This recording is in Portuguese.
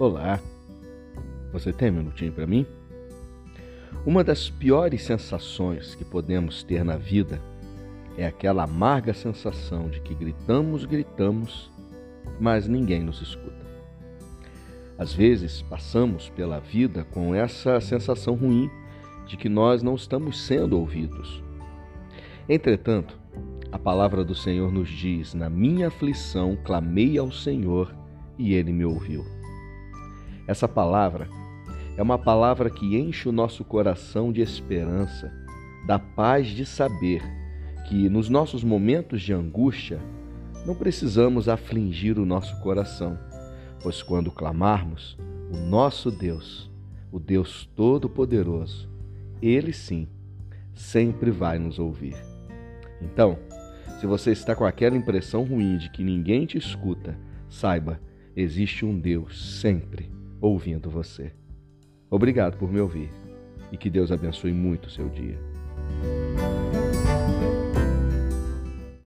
Olá, você tem um minutinho para mim? Uma das piores sensações que podemos ter na vida é aquela amarga sensação de que gritamos, gritamos, mas ninguém nos escuta. Às vezes passamos pela vida com essa sensação ruim de que nós não estamos sendo ouvidos. Entretanto, a palavra do Senhor nos diz: Na minha aflição clamei ao Senhor e ele me ouviu. Essa palavra é uma palavra que enche o nosso coração de esperança, da paz de saber que nos nossos momentos de angústia não precisamos afligir o nosso coração, pois quando clamarmos, o nosso Deus, o Deus Todo-Poderoso, ele sim, sempre vai nos ouvir. Então, se você está com aquela impressão ruim de que ninguém te escuta, saiba, existe um Deus sempre ouvindo você. Obrigado por me ouvir e que Deus abençoe muito o seu dia.